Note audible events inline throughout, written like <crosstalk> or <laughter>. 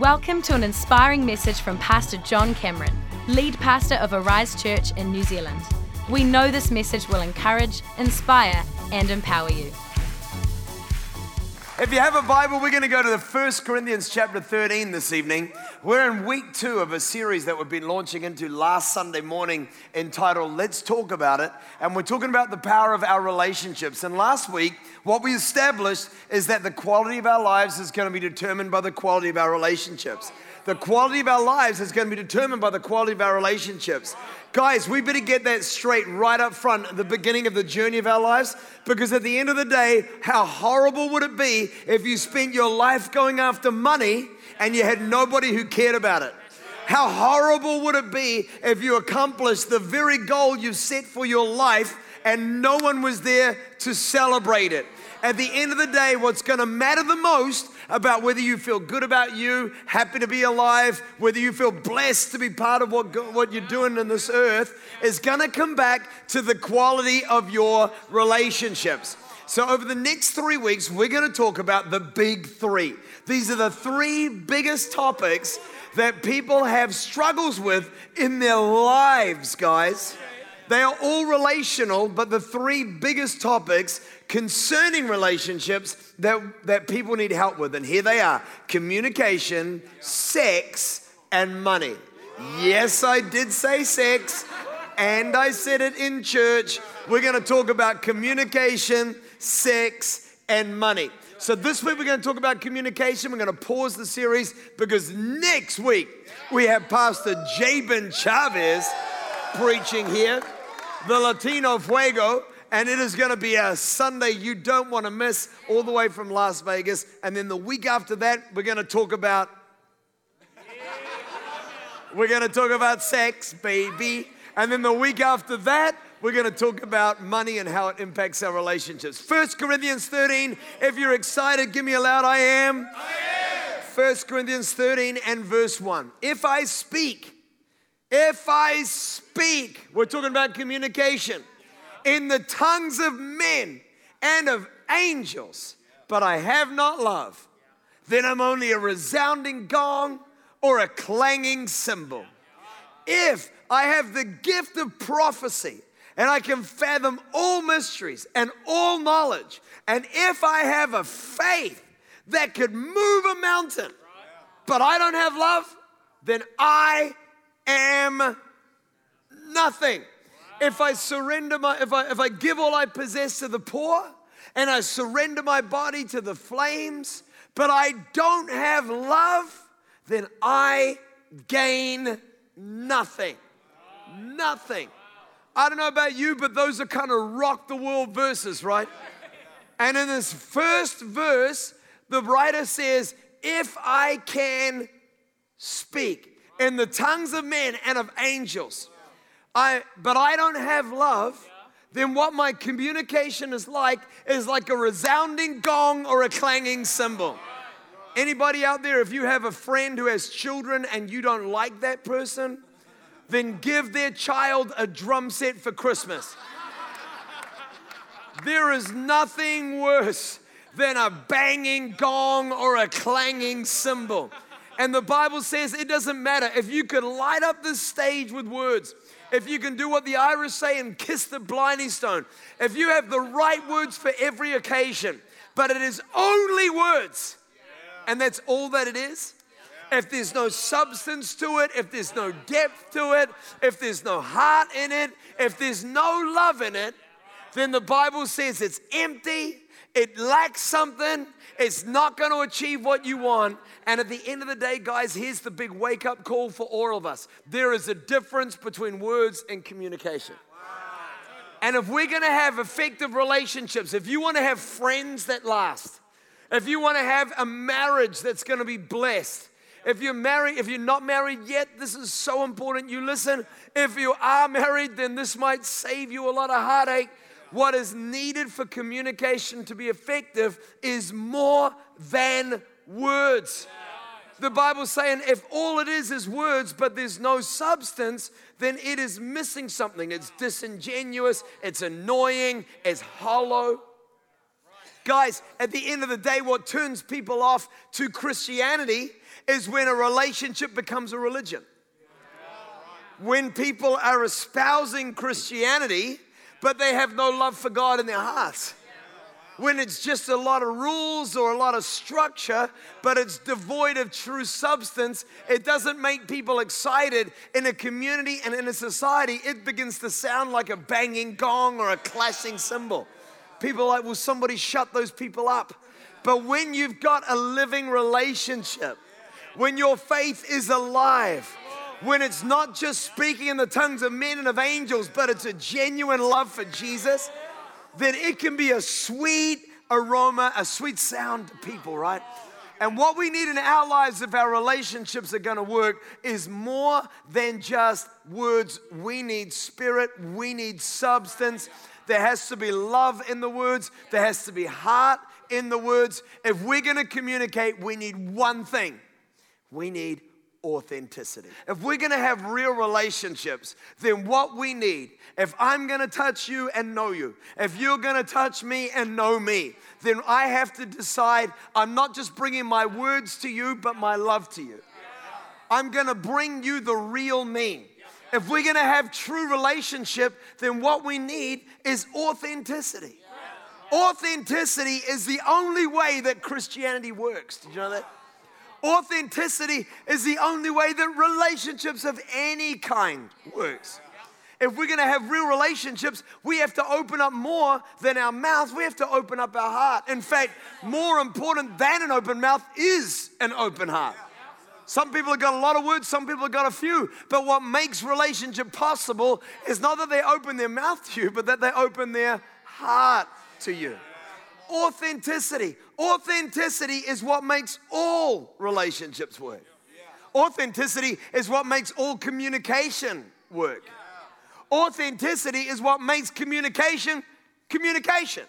Welcome to an inspiring message from Pastor John Cameron, lead pastor of Arise Church in New Zealand. We know this message will encourage, inspire, and empower you. If you have a Bible, we're going to go to the 1 Corinthians chapter 13 this evening. We're in week two of a series that we've been launching into last Sunday morning entitled Let's Talk About It. And we're talking about the power of our relationships. And last week, what we established is that the quality of our lives is going to be determined by the quality of our relationships. The quality of our lives is going to be determined by the quality of our relationships. Guys, we better get that straight right up front at the beginning of the journey of our lives because at the end of the day, how horrible would it be if you spent your life going after money and you had nobody who cared about it? How horrible would it be if you accomplished the very goal you set for your life and no one was there to celebrate it? At the end of the day, what's going to matter the most about whether you feel good about you, happy to be alive, whether you feel blessed to be part of what, what you're doing in this earth, is going to come back to the quality of your relationships. So, over the next three weeks, we're going to talk about the big three. These are the three biggest topics that people have struggles with in their lives, guys. They are all relational, but the three biggest topics concerning relationships that, that people need help with. And here they are communication, sex, and money. Yes, I did say sex, and I said it in church. We're gonna talk about communication, sex, and money. So, this week we're gonna talk about communication. We're gonna pause the series because next week we have Pastor Jabin Chavez preaching here, the Latino Fuego and it is going to be a Sunday you don't want to miss, all the way from Las Vegas. And then the week after that, we're going to talk about. We're going to talk about sex, baby. And then the week after that, we're going to talk about money and how it impacts our relationships. First Corinthians 13. If you're excited, give me a loud I am. I am. 1 Corinthians 13 and verse 1. If I speak, if I speak, we're talking about communication in the tongues of men and of angels, but I have not love, then I'm only a resounding gong or a clanging cymbal. If I have the gift of prophecy and I can fathom all mysteries and all knowledge, and if I have a faith that could move a mountain, but I don't have love, then I am nothing if I surrender my, if I, if I give all I possess to the poor and I surrender my body to the flames, but I don't have love, then I gain nothing. Nothing. I don't know about you, but those are kind of rock the world verses, right? And in this first verse, the writer says, If I can speak in the tongues of men and of angels, I, but I don't have love, then what my communication is like is like a resounding gong or a clanging cymbal. Anybody out there, if you have a friend who has children and you don't like that person, then give their child a drum set for Christmas. There is nothing worse than a banging gong or a clanging cymbal. And the Bible says it doesn't matter if you could light up the stage with words if you can do what the Irish say and kiss the Blarney stone, if you have the right words for every occasion, but it is only words, and that's all that it is. If there's no substance to it, if there's no depth to it, if there's no heart in it, if there's no love in it, then the Bible says it's empty, it lacks something, it's not going to achieve what you want. And at the end of the day, guys, here's the big wake up call for all of us there is a difference between words and communication. And if we're going to have effective relationships, if you want to have friends that last, if you want to have a marriage that's going to be blessed, if you're married, if you're not married yet, this is so important. You listen. If you are married, then this might save you a lot of heartache what is needed for communication to be effective is more than words. The Bible's saying if all it is is words, but there's no substance, then it is missing something. It's disingenuous, it's annoying, it's hollow. Guys, at the end of the day, what turns people off to Christianity is when a relationship becomes a religion. When people are espousing Christianity, but they have no love for God in their hearts when it's just a lot of rules or a lot of structure, but it's devoid of true substance, it doesn't make people excited in a community and in a society. It begins to sound like a banging gong or a clashing cymbal. People are like, will somebody shut those people up? But when you've got a living relationship, when your faith is alive, when it's not just speaking in the tongues of men and of angels, but it's a genuine love for Jesus then it can be a sweet aroma, a sweet sound to people, right? And what we need in our lives, if our relationships are gonna work, is more than just words. We need spirit, we need substance. There has to be love in the words, there has to be heart in the words. If we're gonna communicate, we need one thing we need authenticity. If we're gonna have real relationships, then what we need, if I'm gonna touch you and know you, if you're gonna touch me and know me, then I have to decide I'm not just bringing my words to you, but my love to you. I'm gonna bring you the real me. If we're gonna have true relationship, then what we need is authenticity. Authenticity is the only way that Christianity works. Did you know that? Authenticity is the only way that relationships of any kind works. If we're gonna have real relationships, we have to open up more than our mouth. We have to open up our heart. In fact, more important than an open mouth is an open heart. Some people have got a lot of words, some people have got a few. But what makes relationship possible is not that they open their mouth to you, but that they open their heart to you authenticity. Authenticity is what makes all relationships work. Authenticity is what makes all communication work. Authenticity is what makes communication communication.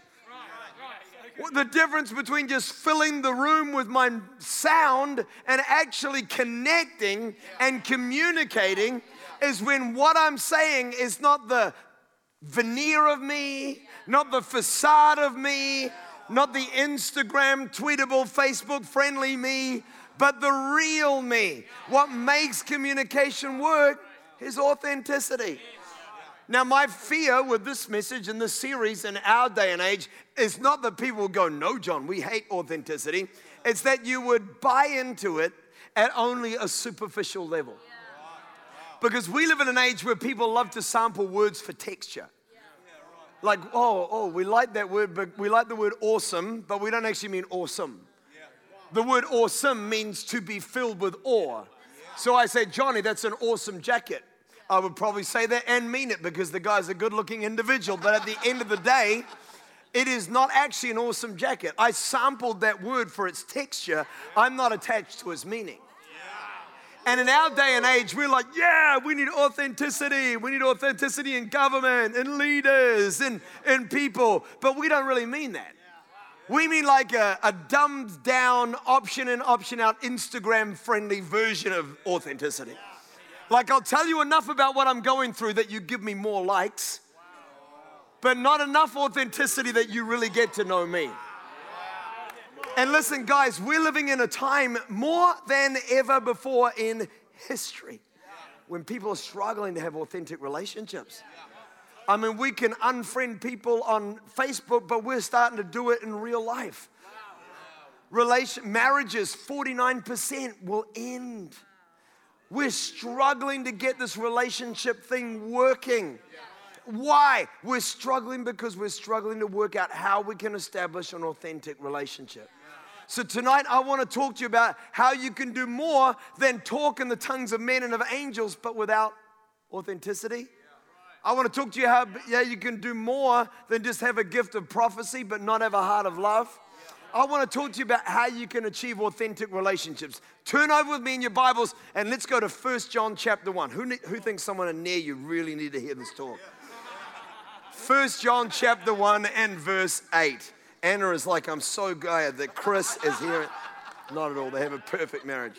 The difference between just filling the room with my sound and actually connecting and communicating is when what I'm saying is not the veneer of me, not the facade of me, not the Instagram, tweetable, Facebook friendly me, but the real me. What makes communication work is authenticity. Now, my fear with this message and this series in our day and age is not that people will go, No, John, we hate authenticity. It's that you would buy into it at only a superficial level. Because we live in an age where people love to sample words for texture like, oh, oh, we like that word, but we like the word awesome, but we don't actually mean awesome. The word awesome means to be filled with awe. So I say, Johnny, that's an awesome jacket. I would probably say that and mean it because the guy's a good looking individual. But at the end of the day, it is not actually an awesome jacket. I sampled that word for its texture, I'm not attached to its meaning. And in our day and age, we're like, yeah, we need authenticity. We need authenticity in government and leaders and, and people. But we don't really mean that. We mean like a, a dumbed down option in, option out, Instagram friendly version of authenticity. Like, I'll tell you enough about what I'm going through that you give me more likes, but not enough authenticity that you really get to know me. And listen, guys, we're living in a time more than ever before in history when people are struggling to have authentic relationships. I mean, we can unfriend people on Facebook, but we're starting to do it in real life. Relation, marriages, 49% will end. We're struggling to get this relationship thing working. Why? We're struggling because we're struggling to work out how we can establish an authentic relationship. So tonight I want to talk to you about how you can do more than talk in the tongues of men and of angels, but without authenticity. I want to talk to you how yeah, you can do more than just have a gift of prophecy, but not have a heart of love. I want to talk to you about how you can achieve authentic relationships. Turn over with me in your Bibles and let's go to 1 John chapter 1. Who, who thinks someone near you really need to hear this talk? 1 John chapter 1 and verse 8. Anna is like, I'm so glad that Chris is here. Not at all. They have a perfect marriage.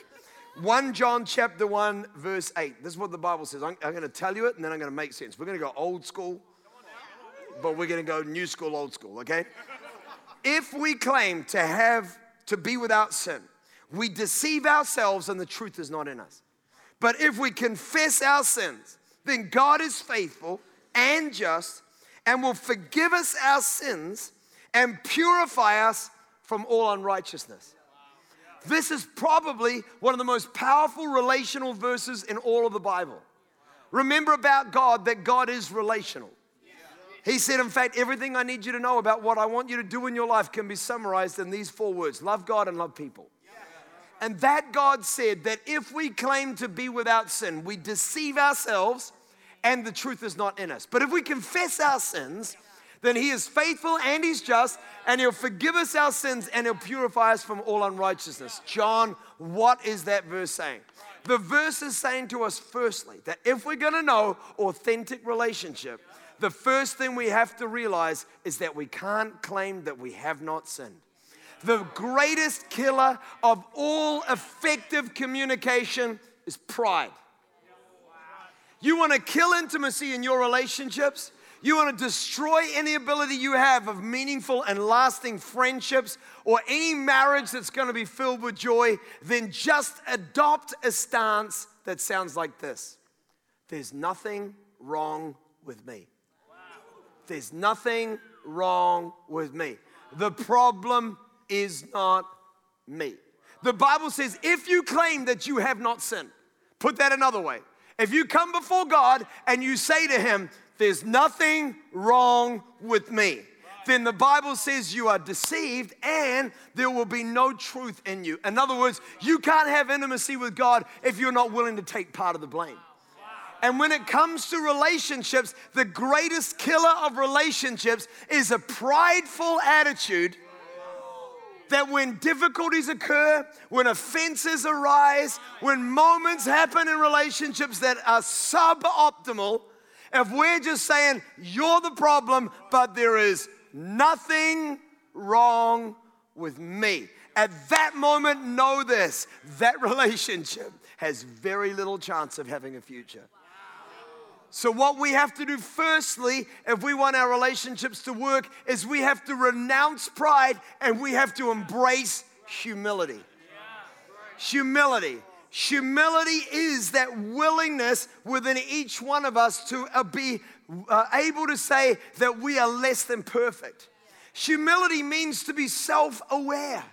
1 John chapter 1, verse 8. This is what the Bible says. I'm, I'm going to tell you it and then I'm going to make sense. We're going to go old school, but we're going to go new school, old school, okay? if we claim to have to be without sin, we deceive ourselves and the truth is not in us. But if we confess our sins, then God is faithful and just and will forgive us our sins and purify us from all unrighteousness. This is probably one of the most powerful relational verses in all of the Bible. Remember about God that God is relational. He said, in fact, everything I need you to know about what I want you to do in your life can be summarized in these four words love God and love people. And that God said that if we claim to be without sin, we deceive ourselves and the truth is not in us. But if we confess our sins, then He is faithful and He's just, and He'll forgive us our sins and He'll purify us from all unrighteousness. John, what is that verse saying? The verse is saying to us, firstly, that if we're gonna know authentic relationship, the first thing we have to realize is that we can't claim that we have not sinned. The greatest killer of all effective communication is pride. You want to kill intimacy in your relationships? You want to destroy any ability you have of meaningful and lasting friendships or any marriage that's going to be filled with joy? Then just adopt a stance that sounds like this There's nothing wrong with me. There's nothing wrong with me. The problem is not me. The Bible says if you claim that you have not sinned, put that another way. If you come before God and you say to Him, There's nothing wrong with me, then the Bible says you are deceived and there will be no truth in you. In other words, you can't have intimacy with God if you're not willing to take part of the blame. And when it comes to relationships, the greatest killer of relationships is a prideful attitude that when difficulties occur, when offenses arise, when moments happen in relationships that are suboptimal, if we're just saying, you're the problem, but there is nothing wrong with me. At that moment, know this that <laughs> relationship has very little chance of having a future. So, what we have to do firstly, if we want our relationships to work, is we have to renounce pride and we have to embrace humility. Humility. Humility is that willingness within each one of us to uh, be uh, able to say that we are less than perfect. Humility means to be self aware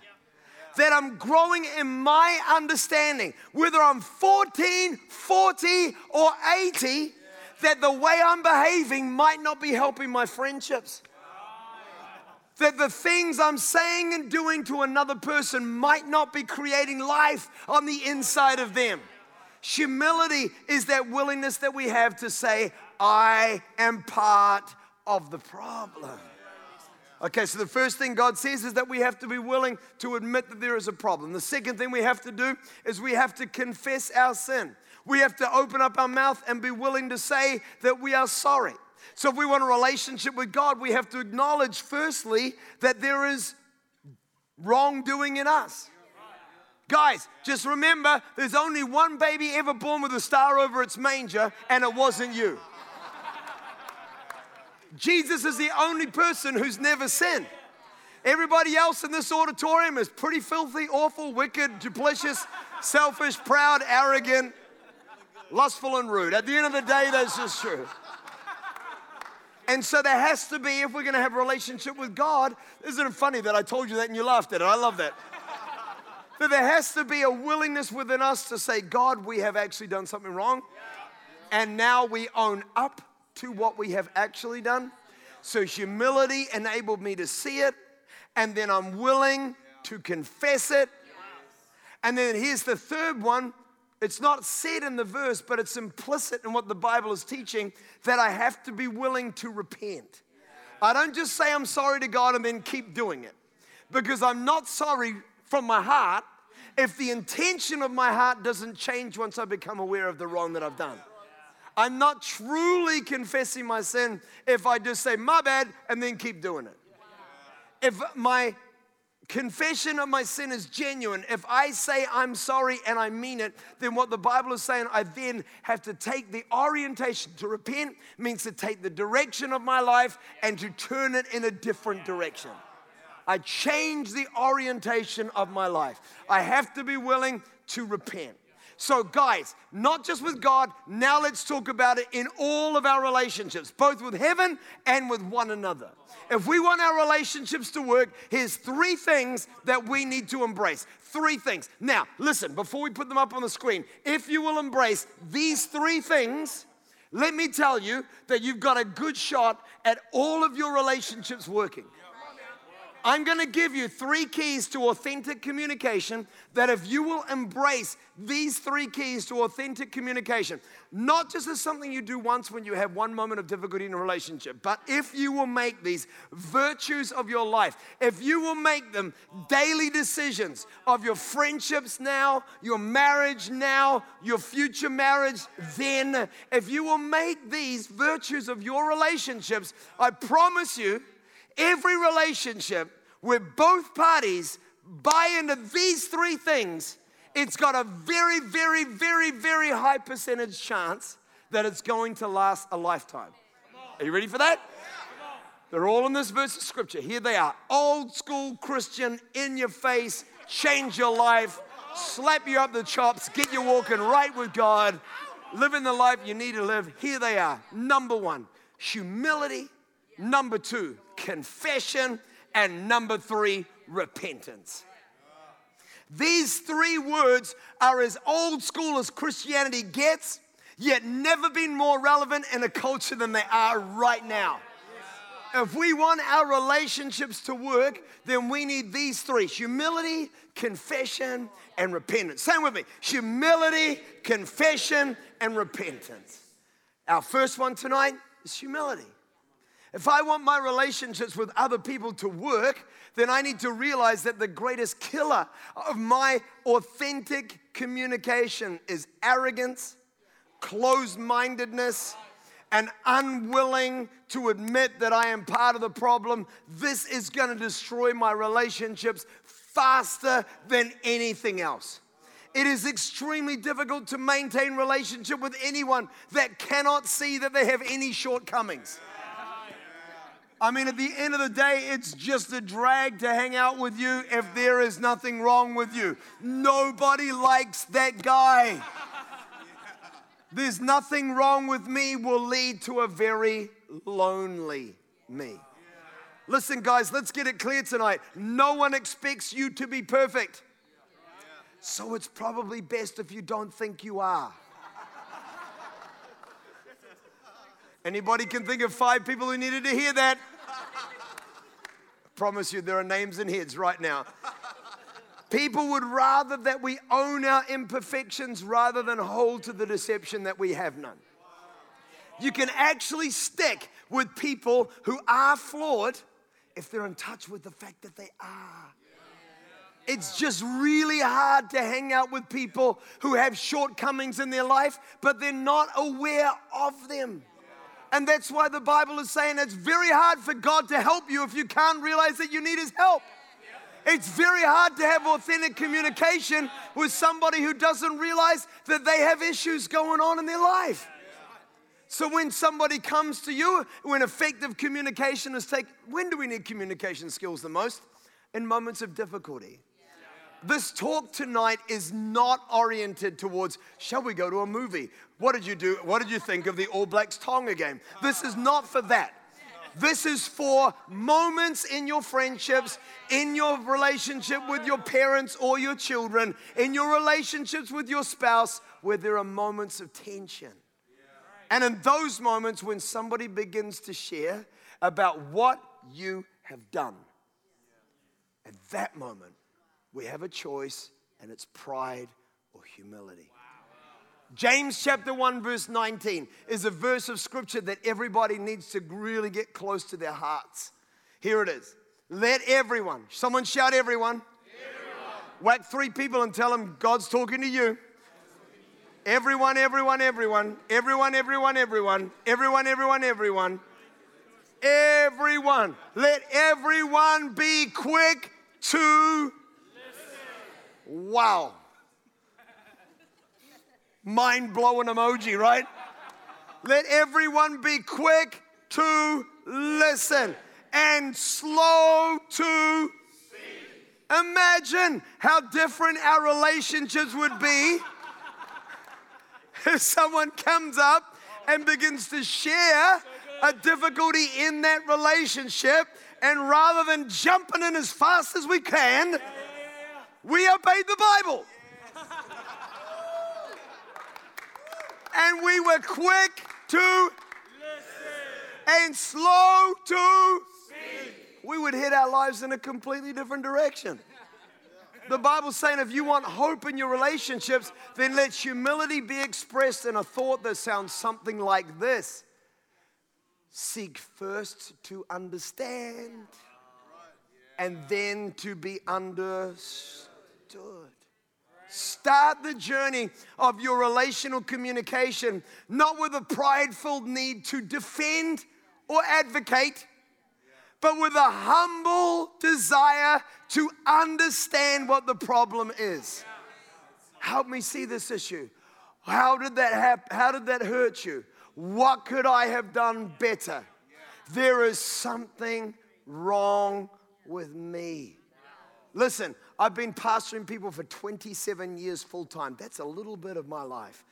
that I'm growing in my understanding. Whether I'm 14, 40, or 80, that the way I'm behaving might not be helping my friendships. That the things I'm saying and doing to another person might not be creating life on the inside of them. Humility is that willingness that we have to say, I am part of the problem. Okay, so the first thing God says is that we have to be willing to admit that there is a problem. The second thing we have to do is we have to confess our sin we have to open up our mouth and be willing to say that we are sorry. So, if we want a relationship with God, we have to acknowledge, firstly, that there is wrongdoing in us. Guys, just remember there's only one baby ever born with a star over its manger, and it wasn't you. Jesus is the only person who's never sinned. Everybody else in this auditorium is pretty filthy, awful, wicked, duplicitous, selfish, proud, arrogant, lustful and rude. At the end of the day, that's just true. And so there has to be, if we're going to have a relationship with God, isn't it funny that I told you that and you laughed at it? I love that. That there has to be a willingness within us to say, God, we have actually done something wrong. And now we own up to what we have actually done. So humility enabled me to see it. And then I'm willing to confess it. And then here's the third one it's not said in the verse, but it's implicit in what the Bible is teaching that I have to be willing to repent. I don't just say I'm sorry to God and then keep doing it because I'm not sorry from my heart if the intention of my heart doesn't change once I become aware of the wrong that I've done. I'm not truly confessing my sin if I just say my bad and then keep doing it. If my confession of my sin is genuine, if I say I'm sorry and I mean it, then what the Bible is saying, I then have to take the orientation. To repent means to take the direction of my life and to turn it in a different direction. I change the orientation of my life. I have to be willing to repent. So, guys, not just with God, now let's talk about it in all of our relationships, both with heaven and with one another. If we want our relationships to work, here's three things that we need to embrace. Three things. Now, listen, before we put them up on the screen, if you will embrace these three things, let me tell you that you've got a good shot at all of your relationships working. I'm going to give you three keys to authentic communication that if you will embrace these three keys to authentic communication, not just as something you do once when you have one moment of difficulty in a relationship, but if you will make these virtues of your life, if you will make them daily decisions of your friendships now, your marriage now, your future marriage then, if you will make these virtues of your relationships, I promise you, every relationship where both parties buy into these three things, it's got a very, very, very, very high percentage chance that it's going to last a lifetime. Are you ready for that? They're all in this verse of scripture. Here they are old school Christian, in your face, change your life, slap you up the chops, get you walking right with God, living the life you need to live. Here they are. Number one, humility. Number two, confession. And number three, repentance. These three words are as old school as Christianity gets, yet never been more relevant in a culture than they are right now. If we want our relationships to work, then we need these three humility, confession, and repentance. Same with me humility, confession, and repentance. Our first one tonight is humility. If I want my relationships with other people to work, then I need to realize that the greatest killer of my authentic communication is arrogance, closed mindedness, and unwilling to admit that I am part of the problem. This is going to destroy my relationships faster than anything else. It is extremely difficult to maintain relationship with anyone that cannot see that they have any shortcomings. I mean, at the end of the day, it's just a drag to hang out with you if there is nothing wrong with you. Nobody likes that guy. There's nothing wrong with me will lead to a very lonely me. Listen, guys, let's get it clear tonight. No one expects you to be perfect. So it's probably best if you don't think you are. Anybody can think of five people who needed to hear that? I Promise you, there are names and heads right now. People would rather that we own our imperfections rather than hold to the deception that we have none. You can actually stick with people who are flawed if they're in touch with the fact that they are. It's just really hard to hang out with people who have shortcomings in their life, but they're not aware of them. And that's why the Bible is saying it's very hard for God to help you if you can't realize that you need His help. It's very hard to have authentic communication with somebody who doesn't realize that they have issues going on in their life. So when somebody comes to you, when effective communication is taken, when do we need communication skills the most? In moments of difficulty. This talk tonight is not oriented towards, shall we go to a movie? What did you do? What did you think of the All Blacks Tonga game? This is not for that. This is for moments in your friendships, in your relationship with your parents or your children, in your relationships with your spouse, where there are moments of tension. And in those moments, when somebody begins to share about what you have done, at that moment, we have a choice, and it's pride or humility. James chapter 1, verse 19 is a verse of scripture that everybody needs to really get close to their hearts. Here it is. Let everyone, someone shout everyone. everyone. Whack three people and tell them God's talking to you. Everyone, everyone, everyone, everyone, everyone, everyone, everyone, everyone, everyone, everyone. Let everyone be quick to Wow. Mind blowing emoji, right? Let everyone be quick to listen and slow to see. Imagine how different our relationships would be <laughs> if someone comes up and begins to share a difficulty in that relationship, and rather than jumping in as fast as we can, we obeyed the Bible. <laughs> And we were quick to listen and slow to speak. we would hit our lives in a completely different direction. The Bible's saying if you want hope in your relationships, then let humility be expressed in a thought that sounds something like this Seek first to understand and then to be understood. Start the journey of your relational communication not with a prideful need to defend or advocate but with a humble desire to understand what the problem is. Help me see this issue. How did that happen? How did that hurt you? What could I have done better? There is something wrong with me. Listen, I've been pastoring people for 27 years full time. That's a little bit of my life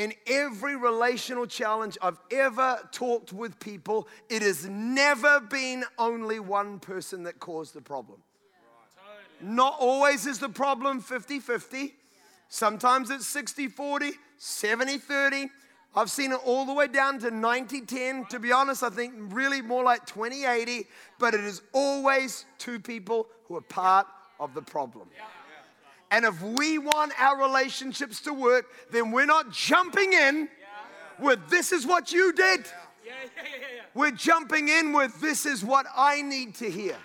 in every relational challenge I've ever talked with people, it has never been only one person that caused the problem. Not always is the problem 50 50. Sometimes it's 60 40, 70 30. I've seen it all the way down to 90 10. To be honest, I think really more like 20 80, but it is always two people who are part of the problem. And if we want our relationships to work, then we're not jumping in with this is what you did. We're jumping in with this is what I need to hear.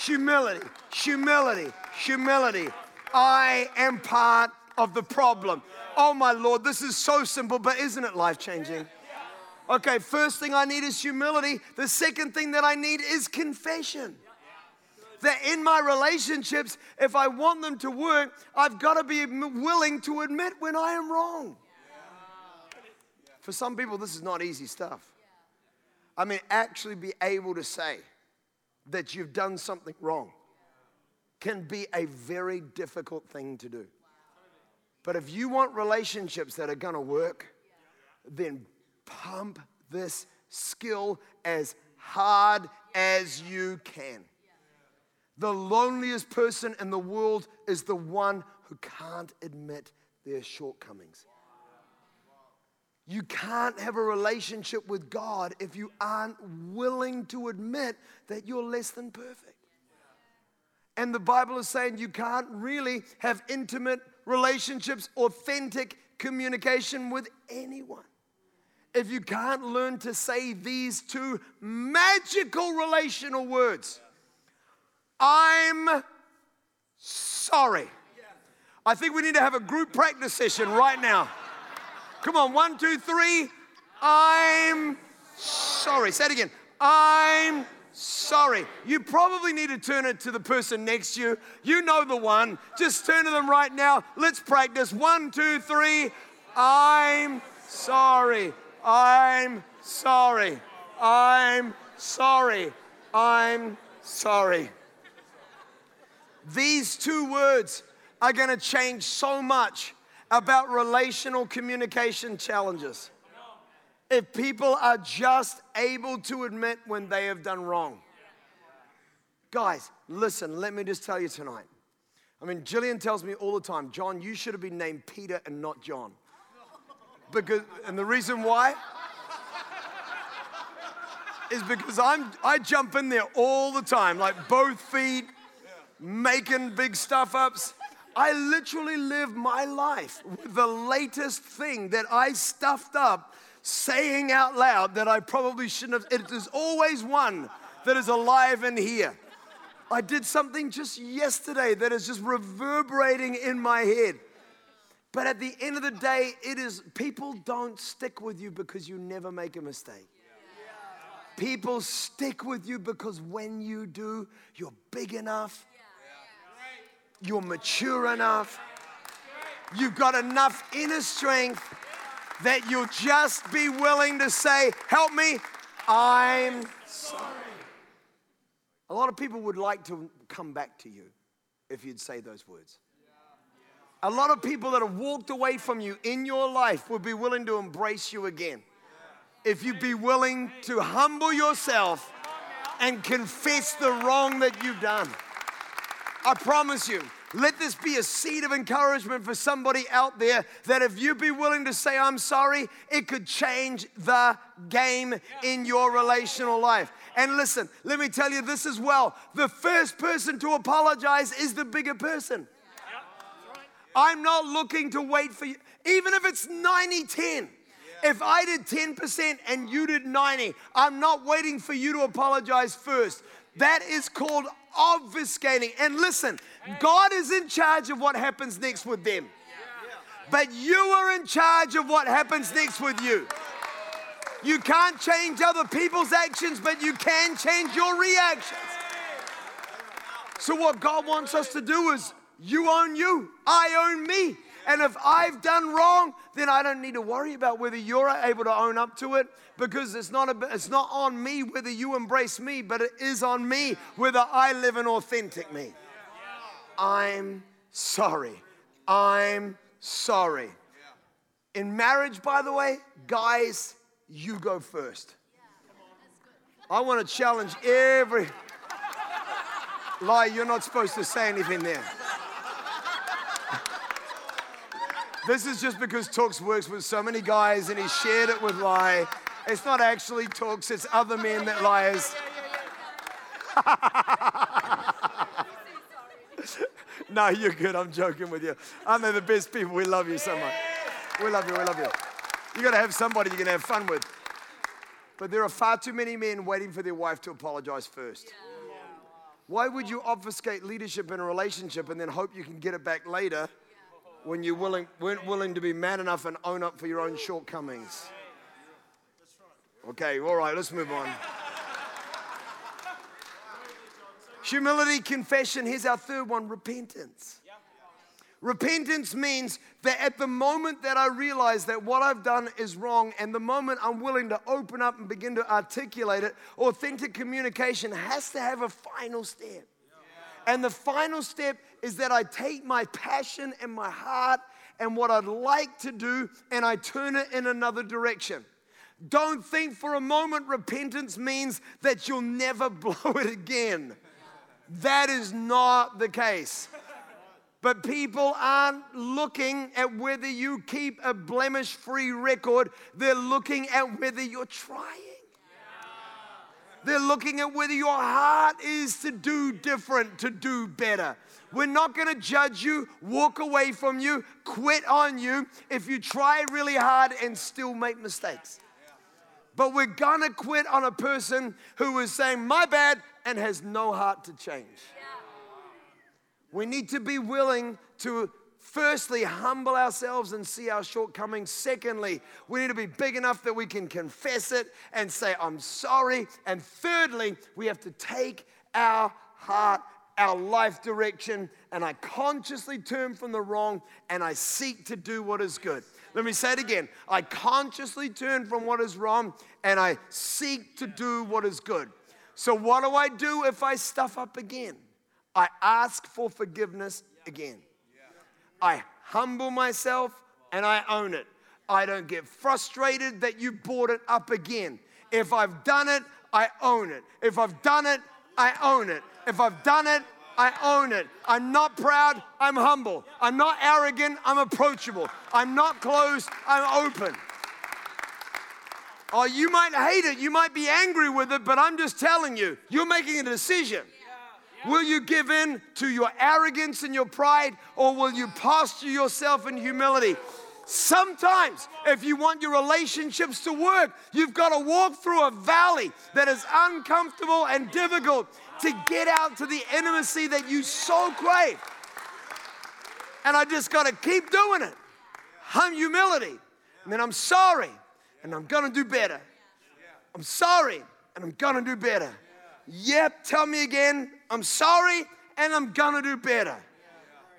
Humility, humility, humility. I am part of the problem. Oh my Lord, this is so simple, but isn't it life changing? Okay, first thing I need is humility. The second thing that I need is confession that in my relationships, if I want them to work, I've got to be willing to admit when I am wrong. For some people, this is not easy stuff. I mean, actually be able to say that you've done something wrong can be a very difficult thing to do. But if you want relationships that are going to work, then pump this skill as hard as you can. The loneliest person in the world is the one who can't admit their shortcomings. You can't have a relationship with God if you aren't willing to admit that you're less than perfect. And the Bible is saying you can't really have intimate relationships, authentic communication with anyone. If you can't learn to say these two magical relational words, I'm sorry. I think we need to have a group practice session right now. Come on, one, two, three. I'm sorry. Say it again. I'm sorry. You probably need to turn it to the person next to you. You know the one. Just turn to them right now. Let's practice. One, two, three. I'm sorry. I'm sorry. I'm sorry. I'm sorry. These two words are going to change so much about relational communication challenges. If people are just able to admit when they have done wrong. Guys, listen, let me just tell you tonight. I mean, Jillian tells me all the time, John, you should have been named Peter and not John. Because, and the reason why is because I'm, I jump in there all the time, like both feet, making big stuff ups. I literally live my life with the latest thing that I stuffed up, saying out loud that I probably shouldn't have. It is always one that is alive in here. I did something just yesterday that is just reverberating in my head. But at the end of the day, it is people don't stick with you because you never make a mistake. People stick with you because when you do, you're big enough, you're mature enough. You've got enough inner strength that you'll just be willing to say, Help me, I'm sorry. A lot of people would like to come back to you if you'd say those words. A lot of people that have walked away from you in your life would be willing to embrace you again. If you'd be willing to humble yourself and confess the wrong that you've done. I promise you, let this be a seed of encouragement for somebody out there that if you be willing to say, I'm sorry, it could change the game in your relational life. And listen, let me tell you this as well the first person to apologize is the bigger person. I'm not looking to wait for you, even if it's 90 10. If I did 10% and you did 90, I'm not waiting for you to apologize first. That is called obfuscating. And listen, God is in charge of what happens next with them. But you are in charge of what happens next with you. You can't change other people's actions, but you can change your reactions. So, what God wants us to do is you own you, I own me. And if I've done wrong, then I don't need to worry about whether you're able to own up to it because it's not, a, it's not on me whether you embrace me, but it is on me whether I live an authentic me. I'm sorry. I'm sorry. In marriage, by the way, guys, you go first. I want to challenge every. Lie, you're not supposed to say anything there. This is just because Talks works with so many guys and he shared it with Lie. It's not actually Talks, it's other men that liars. <laughs> no, you're good. I'm joking with you. Aren't they the best people? We love you so much. We love you. We love you. You got to have somebody you can have fun with. But there are far too many men waiting for their wife to apologize first. Why would you obfuscate leadership in a relationship and then hope you can get it back later when you willing, weren't willing to be man enough and own up for your own shortcomings. Okay, all right, let's move on. Humility, confession. Here's our third one repentance. Repentance means that at the moment that I realize that what I've done is wrong, and the moment I'm willing to open up and begin to articulate it, authentic communication has to have a final step. And the final step is that I take my passion and my heart and what I'd like to do and I turn it in another direction. Don't think for a moment repentance means that you'll never <laughs> blow it again. That is not the case. But people aren't looking at whether you keep a blemish free record, they're looking at whether you're trying. They're looking at whether your heart is to do different, to do better. We're not going to judge you, walk away from you, quit on you if you try really hard and still make mistakes. But we're going to quit on a person who is saying, My bad, and has no heart to change. We need to be willing to firstly, humble ourselves and see our shortcomings. Secondly, we need to be big enough that we can confess it and say, I'm sorry. And thirdly, we have to take our heart, our life direction, and I consciously turn from the wrong and I seek to do what is good. Let me say it again. I consciously turn from what is wrong and I seek to do what is good. So, what do I do if I stuff up again? I ask for forgiveness again. I humble myself and I own it. I don't get frustrated that you brought it up again. If I've done it, I own it. If I've done it, I own it. If I've done it, I own it. I'm not proud, I'm humble. I'm not arrogant, I'm approachable. I'm not closed, I'm open. Oh, you might hate it, you might be angry with it, but I'm just telling you, you're making a decision. Will you give in to your arrogance and your pride, or will you posture yourself in humility? Sometimes, if you want your relationships to work, you've got to walk through a valley that is uncomfortable and difficult to get out to the intimacy that you so crave. And I just got to keep doing it. I'm humility. And then I'm sorry, and I'm going to do better. I'm sorry, and I'm going to do better. Yep, tell me again. I'm sorry and I'm gonna do better.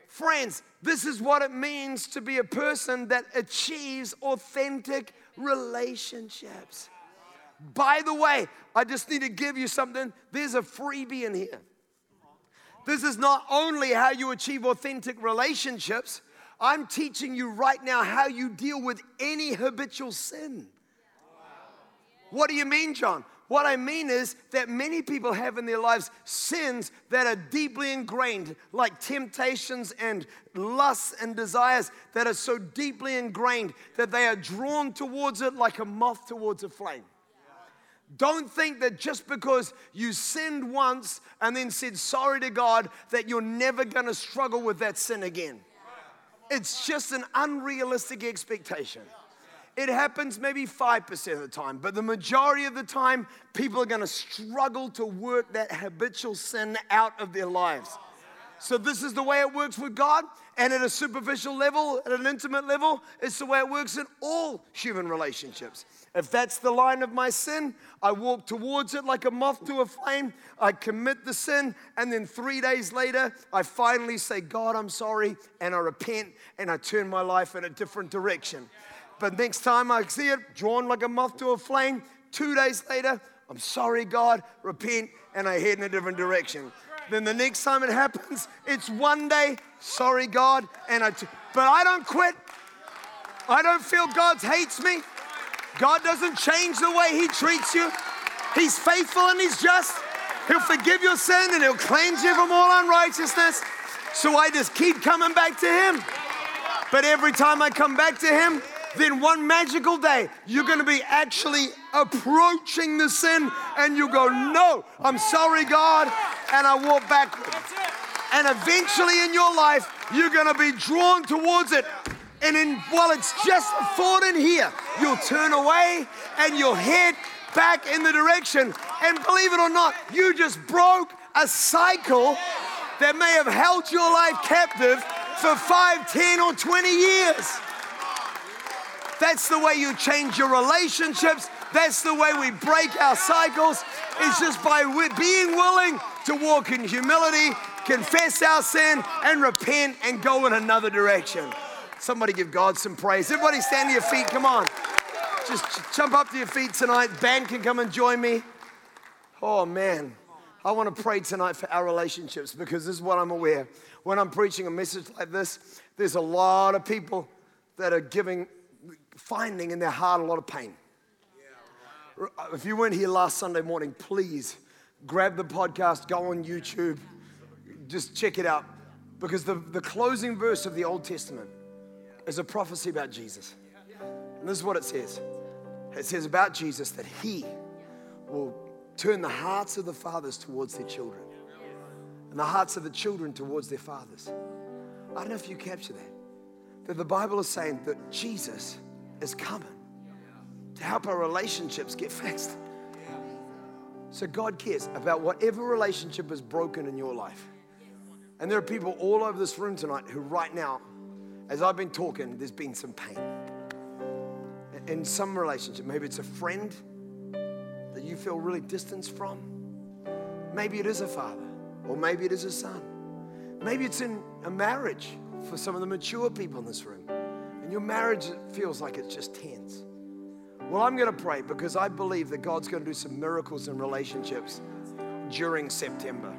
Friends, this is what it means to be a person that achieves authentic relationships. By the way, I just need to give you something. There's a freebie in here. This is not only how you achieve authentic relationships, I'm teaching you right now how you deal with any habitual sin. What do you mean, John? What I mean is that many people have in their lives sins that are deeply ingrained, like temptations and lusts and desires that are so deeply ingrained that they are drawn towards it like a moth towards a flame. Don't think that just because you sinned once and then said sorry to God, that you're never gonna struggle with that sin again. It's just an unrealistic expectation. It happens maybe 5% of the time, but the majority of the time, people are gonna struggle to work that habitual sin out of their lives. So, this is the way it works with God, and at a superficial level, at an intimate level, it's the way it works in all human relationships. If that's the line of my sin, I walk towards it like a moth to a flame. I commit the sin, and then three days later, I finally say, God, I'm sorry, and I repent, and I turn my life in a different direction. But next time I see it, drawn like a moth to a flame, two days later, I'm sorry, God, repent, and I head in a different direction. Then the next time it happens, it's one day, sorry, God, and I, t- but I don't quit. I don't feel God hates me. God doesn't change the way He treats you. He's faithful and He's just. He'll forgive your sin and He'll cleanse you from all unrighteousness. So I just keep coming back to Him. But every time I come back to Him, then one magical day, you're going to be actually approaching the sin and you go, No, I'm sorry, God. And I walk backwards. And eventually in your life, you're going to be drawn towards it. And in, while it's just a thought in here, you'll turn away and you'll head back in the direction. And believe it or not, you just broke a cycle that may have held your life captive for five, ten, or 20 years. That's the way you change your relationships. That's the way we break our cycles. It's just by being willing to walk in humility, confess our sin, and repent and go in another direction. Somebody give God some praise. Everybody stand to your feet. Come on. Just jump up to your feet tonight. Ben can come and join me. Oh, man. I want to pray tonight for our relationships because this is what I'm aware. When I'm preaching a message like this, there's a lot of people that are giving finding in their heart a lot of pain. If you weren't here last Sunday morning, please grab the podcast, go on YouTube, just check it out. Because the, the closing verse of the Old Testament is a prophecy about Jesus. And this is what it says it says about Jesus that he will turn the hearts of the fathers towards their children and the hearts of the children towards their fathers. I don't know if you capture that. That the Bible is saying that Jesus is coming to help our relationships get <laughs> fixed. So God cares about whatever relationship is broken in your life. And there are people all over this room tonight who, right now, as I've been talking, there's been some pain. In some relationship, maybe it's a friend that you feel really distanced from. Maybe it is a father, or maybe it is a son. Maybe it's in a marriage for some of the mature people in this room and your marriage feels like it's just tense. Well, I'm going to pray because I believe that God's going to do some miracles in relationships during September.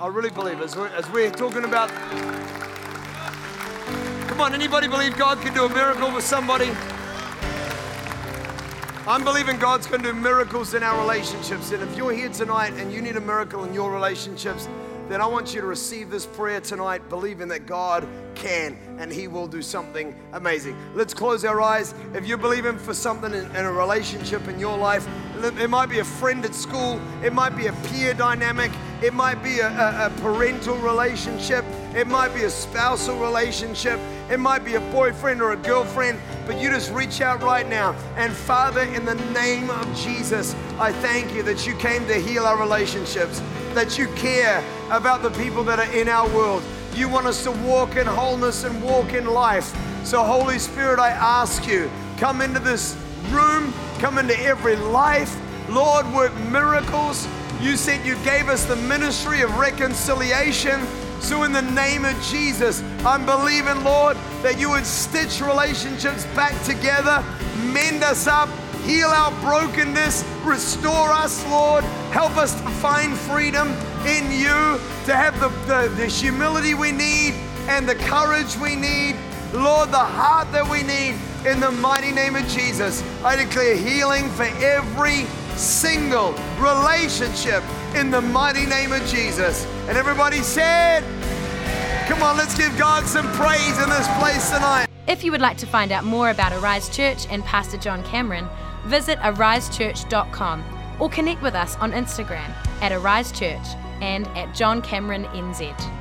I really believe as we're, as we're talking about. Come on, anybody believe God can do a miracle with somebody? I'm believing God's going to do miracles in our relationships. And if you're here tonight and you need a miracle in your relationships, then I want you to receive this prayer tonight, believing that God can and He will do something amazing. Let's close our eyes. If you're believing for something in, in, a relationship in your life, it might be a friend at school, it might be a peer dynamic, it might be a, a, a parental relationship, it might be a spousal relationship, it might be a boyfriend or a girlfriend, but you just reach out right now. And Father, in the name of Jesus, I thank you that you came to heal our relationships that you care about the people that are in our world. You want us to walk in wholeness and walk in life. So, Holy Spirit, I ask you, come into this room, come into every life. Lord, work miracles. You said you gave us the ministry of reconciliation. So, in the name of Jesus, I'm believing, Lord, that you would stitch relationships back together, mend us up, Heal our brokenness. Restore us, Lord. Help us to find freedom in you, to have the, the, the humility we need and the courage we need. Lord, the heart that we need. In the mighty name of Jesus, I declare healing for every single relationship in the mighty name of Jesus. And everybody said, Come on, let's give God some praise in this place tonight. If you would like to find out more about Arise Church and Pastor John Cameron, visit arisechurch.com or connect with us on Instagram at Arise Church and at John Cameron NZ.